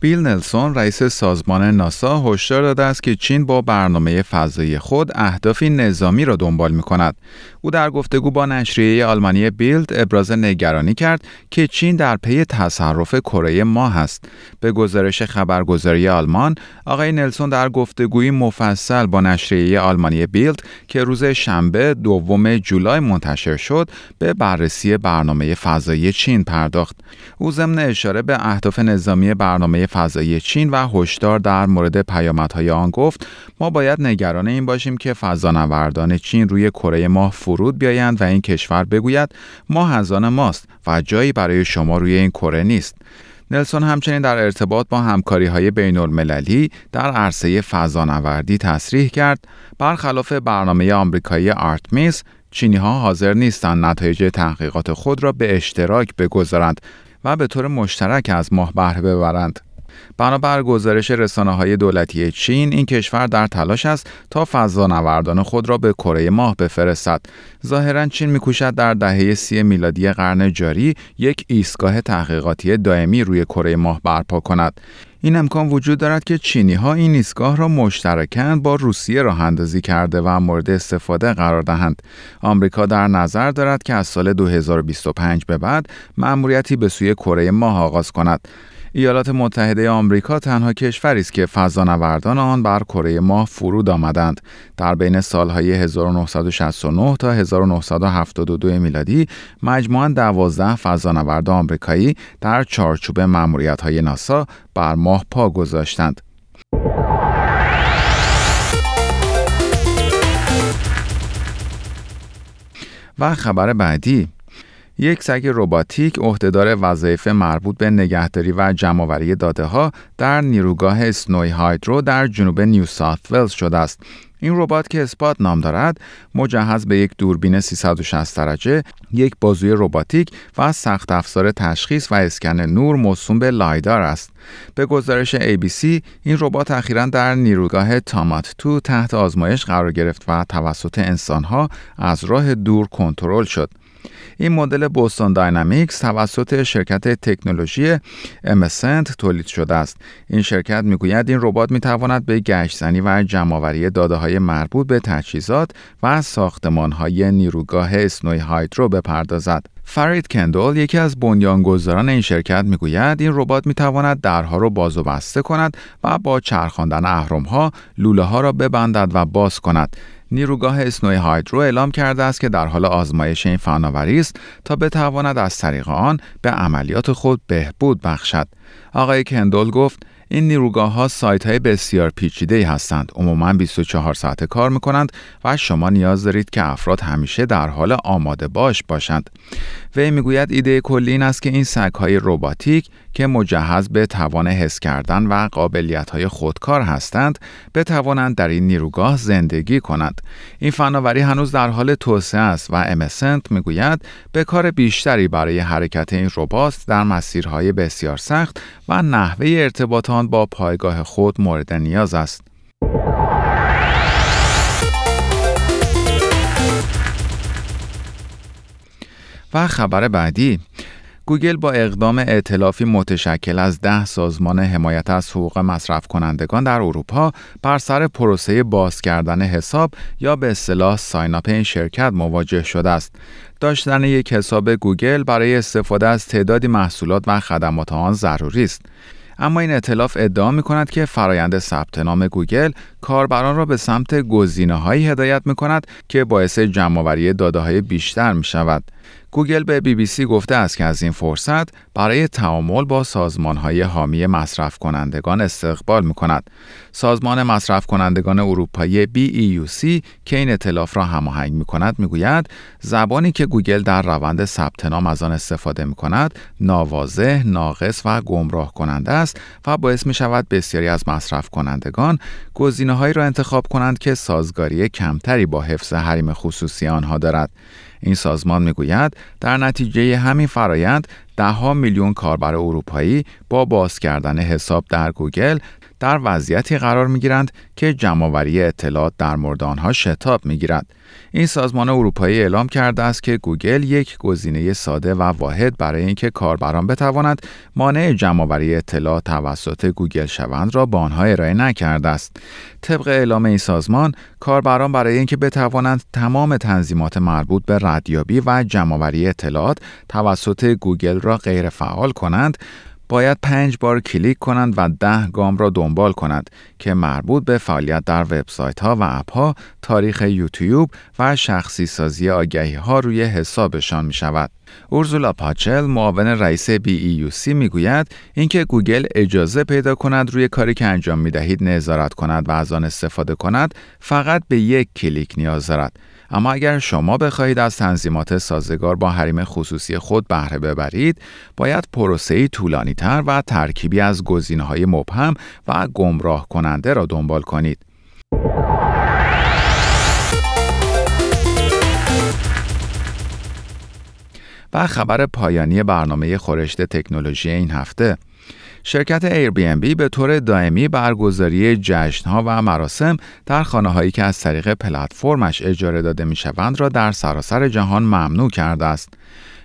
بیل نلسون رئیس سازمان ناسا هشدار داده است که چین با برنامه فضایی خود اهدافی نظامی را دنبال می کند. او در گفتگو با نشریه آلمانی بیلد ابراز نگرانی کرد که چین در پی تصرف کره ماه است. به گزارش خبرگزاری آلمان، آقای نلسون در گفتگوی مفصل با نشریه آلمانی بیلد که روز شنبه دوم جولای منتشر شد، به بررسی برنامه فضایی چین پرداخت. او ضمن اشاره به اهداف نظامی برنامه فضایی چین و هشدار در مورد پیامدهای آن گفت ما باید نگران این باشیم که فضانوردان چین روی کره ماه فرود بیایند و این کشور بگوید ما هزان ماست و جایی برای شما روی این کره نیست نلسون همچنین در ارتباط با همکاری های بین المللی در عرصه فضانوردی تصریح کرد برخلاف برنامه آمریکایی آرتمیس چینی ها حاضر نیستند نتایج تحقیقات خود را به اشتراک بگذارند و به طور مشترک از ماه بهره ببرند. بنابر گزارش رسانه های دولتی چین این کشور در تلاش است تا فضانوردان خود را به کره ماه بفرستد ظاهرا چین میکوشد در دهه سی میلادی قرن جاری یک ایستگاه تحقیقاتی دائمی روی کره ماه برپا کند این امکان وجود دارد که چینی ها این ایستگاه را مشترکاً با روسیه راه اندازی کرده و مورد استفاده قرار دهند. آمریکا در نظر دارد که از سال 2025 به بعد مأموریتی به سوی کره ماه آغاز کند. ایالات متحده آمریکا تنها کشوری است که فضانوردان آن بر کره ماه فرود آمدند. در بین سالهای 1969 تا 1972 میلادی مجموعاً 12 فضانورد آمریکایی در چارچوب های ناسا بر ماه پا گذاشتند. و خبر بعدی یک سگ رباتیک عهدهدار وظایف مربوط به نگهداری و جمعآوری داده ها در نیروگاه اسنوی هایدرو در جنوب نیو ساوت ولز شده است. این ربات که اسپات نام دارد مجهز به یک دوربین 360 درجه، یک بازوی رباتیک و سخت افزار تشخیص و اسکن نور موسوم به لایدار است. به گزارش ABC این ربات اخیرا در نیروگاه تامات تو تحت آزمایش قرار گرفت و توسط انسانها از راه دور کنترل شد. این مدل بوستون داینامیکس توسط شرکت تکنولوژی امسنت تولید شده است. این شرکت می‌گوید این ربات می‌تواند به گشتزنی و جمعآوری داده های مربوط به تجهیزات و ساختمان های نیروگاه اسنوی هایدرو بپردازد. فرید کندول یکی از بنیانگذاران این شرکت می‌گوید این ربات می‌تواند درها را باز و بسته کند و با چرخاندن اهرمها لوله ها را ببندد و باز کند نیروگاه اسنوی هایدرو اعلام کرده است که در حال آزمایش این فناوری است تا بتواند از طریق آن به عملیات خود بهبود بخشد. آقای کندول گفت این نیروگاه ها سایت های بسیار پیچیده هستند. عموما 24 ساعت کار می کنند و شما نیاز دارید که افراد همیشه در حال آماده باش باشند. وی می‌گوید ایده کلی این است که این سگ های روباتیک که مجهز به توان حس کردن و قابلیت های خودکار هستند بتوانند در این نیروگاه زندگی کنند این فناوری هنوز در حال توسعه است و امسنت می‌گوید به کار بیشتری برای حرکت این ربات در مسیرهای بسیار سخت و نحوه ارتباط آن با پایگاه خود مورد نیاز است و خبر بعدی گوگل با اقدام ائتلافی متشکل از ده سازمان حمایت از حقوق مصرف کنندگان در اروپا بر سر پروسه باز کردن حساب یا به اصطلاح sign in شرکت مواجه شده است. داشتن یک حساب گوگل برای استفاده از تعدادی محصولات و خدمات آن ضروری است. اما این ائتلاف ادعا می کند که فرایند ثبت نام گوگل کاربران را به سمت گزینه هایی هدایت می کند که باعث جمعآوری داده های بیشتر می شود. گوگل به بی بی سی گفته است که از این فرصت برای تعامل با سازمان های حامی مصرف کنندگان استقبال می کند. سازمان مصرف کنندگان اروپایی BEUC که این اطلاف را هماهنگ می کند می گوید زبانی که گوگل در روند ثبت نام از آن استفاده می کند ناواضح، ناقص و گمراه کننده است و باعث می شود بسیاری از مصرف کنندگان گزینه را انتخاب کنند که سازگاری کمتری با حفظ حریم خصوصی آنها دارد. این سازمان می‌گوید در نتیجه همین فرایند دهها میلیون کاربر اروپایی با باز کردن حساب در گوگل در وضعیتی قرار می گیرند که جمعآوری اطلاعات در مورد آنها شتاب می گیرد. این سازمان اروپایی اعلام کرده است که گوگل یک گزینه ساده و واحد برای اینکه کاربران بتوانند مانع جمعآوری اطلاعات توسط گوگل شوند را با آنها ارائه نکرده است. طبق اعلام این سازمان، کاربران برای اینکه بتوانند تمام تنظیمات مربوط به ردیابی و جمعآوری اطلاعات توسط گوگل را غیر فعال کنند، باید پنج بار کلیک کنند و ده گام را دنبال کنند که مربوط به فعالیت در وبسایت ها و اپ ها، تاریخ یوتیوب و شخصی سازی آگهی ها روی حسابشان می شود. اورزولا پاچل معاون رئیس BEUC می گوید اینکه گوگل اجازه پیدا کند روی کاری که انجام می دهید نظارت کند و از آن استفاده کند فقط به یک کلیک نیاز دارد. اما اگر شما بخواهید از تنظیمات سازگار با حریم خصوصی خود بهره ببرید، باید پروسه‌ای طولانی تر و ترکیبی از های مبهم و گمراه کننده را دنبال کنید. و خبر پایانی برنامه خورشت تکنولوژی این هفته شرکت Airbnb به طور دائمی برگزاری جشنها و مراسم در خانه هایی که از طریق پلتفرمش اجاره داده می شوند را در سراسر جهان ممنوع کرده است.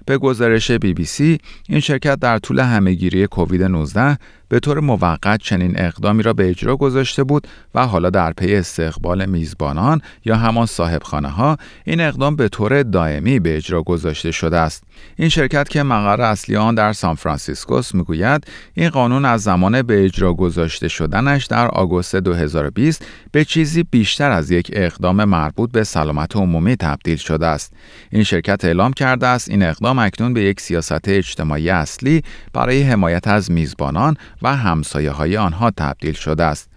به گزارش بی بی سی این شرکت در طول همهگیری کووید 19 به طور موقت چنین اقدامی را به اجرا گذاشته بود و حالا در پی استقبال میزبانان یا همان صاحبخانه ها این اقدام به طور دائمی به اجرا گذاشته شده است. این شرکت که مقر اصلی آن در سان فرانسیسکوست می‌گوید این قانون از زمان به اجرا گذاشته شدنش در آگوست 2020 به چیزی بیشتر از یک اقدام مربوط به سلامت عمومی تبدیل شده است. این شرکت اعلام کرده است این اقدام اکنون به یک سیاست اجتماعی اصلی برای حمایت از میزبانان و همسایه های آنها تبدیل شده است.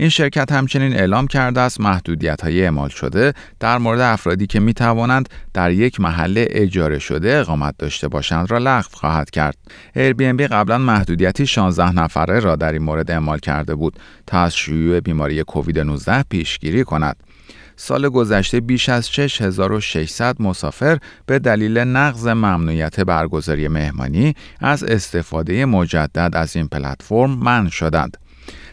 این شرکت همچنین اعلام کرده است محدودیت های اعمال شده در مورد افرادی که می توانند در یک محل اجاره شده اقامت داشته باشند را لغو خواهد کرد. Airbnb قبلا محدودیتی 16 نفره را در این مورد اعمال کرده بود تا از شیوع بیماری کووید 19 پیشگیری کند. سال گذشته بیش از 6600 مسافر به دلیل نقض ممنوعیت برگزاری مهمانی از استفاده مجدد از این پلتفرم منع شدند.